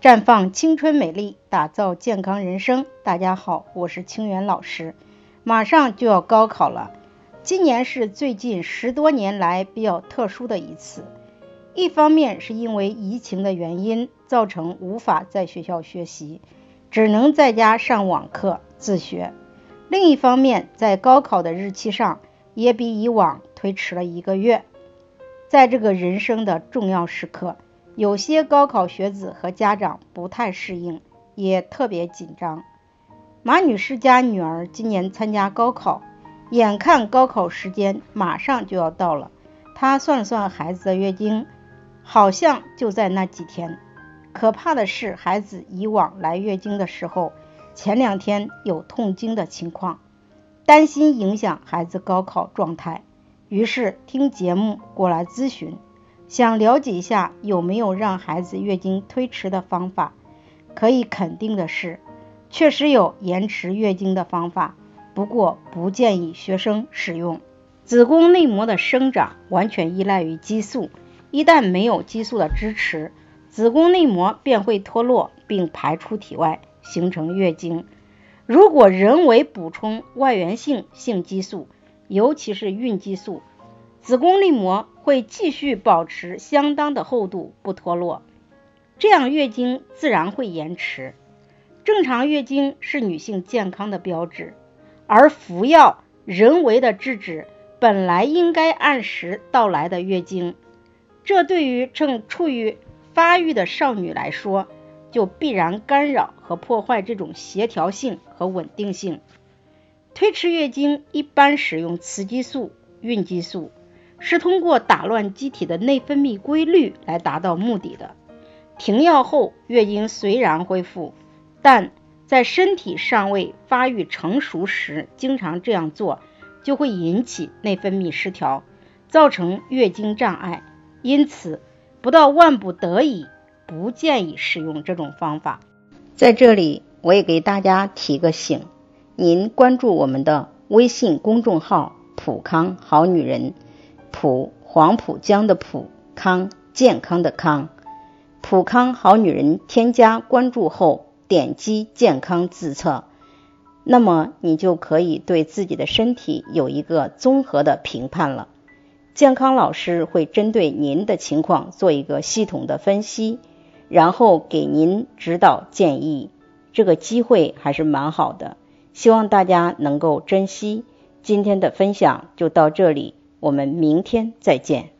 绽放青春美丽，打造健康人生。大家好，我是清源老师。马上就要高考了，今年是最近十多年来比较特殊的一次。一方面是因为疫情的原因，造成无法在学校学习，只能在家上网课自学；另一方面，在高考的日期上也比以往推迟了一个月。在这个人生的重要时刻，有些高考学子和家长不太适应，也特别紧张。马女士家女儿今年参加高考，眼看高考时间马上就要到了，她算算孩子的月经。好像就在那几天。可怕的是，孩子以往来月经的时候，前两天有痛经的情况，担心影响孩子高考状态，于是听节目过来咨询，想了解一下有没有让孩子月经推迟的方法。可以肯定的是，确实有延迟月经的方法，不过不建议学生使用。子宫内膜的生长完全依赖于激素。一旦没有激素的支持，子宫内膜便会脱落并排出体外，形成月经。如果人为补充外源性性激素，尤其是孕激素，子宫内膜会继续保持相当的厚度不脱落，这样月经自然会延迟。正常月经是女性健康的标志，而服药人为的制止本来应该按时到来的月经。这对于正处于发育的少女来说，就必然干扰和破坏这种协调性和稳定性。推迟月经一般使用雌激素、孕激素，是通过打乱机体的内分泌规律来达到目的的。停药后，月经虽然恢复，但在身体尚未发育成熟时，经常这样做就会引起内分泌失调，造成月经障碍。因此，不到万不得已，不建议使用这种方法。在这里，我也给大家提个醒：您关注我们的微信公众号“普康好女人”，普黄浦江的普康健康的康，普康好女人。添加关注后，点击健康自测，那么你就可以对自己的身体有一个综合的评判了。健康老师会针对您的情况做一个系统的分析，然后给您指导建议。这个机会还是蛮好的，希望大家能够珍惜。今天的分享就到这里，我们明天再见。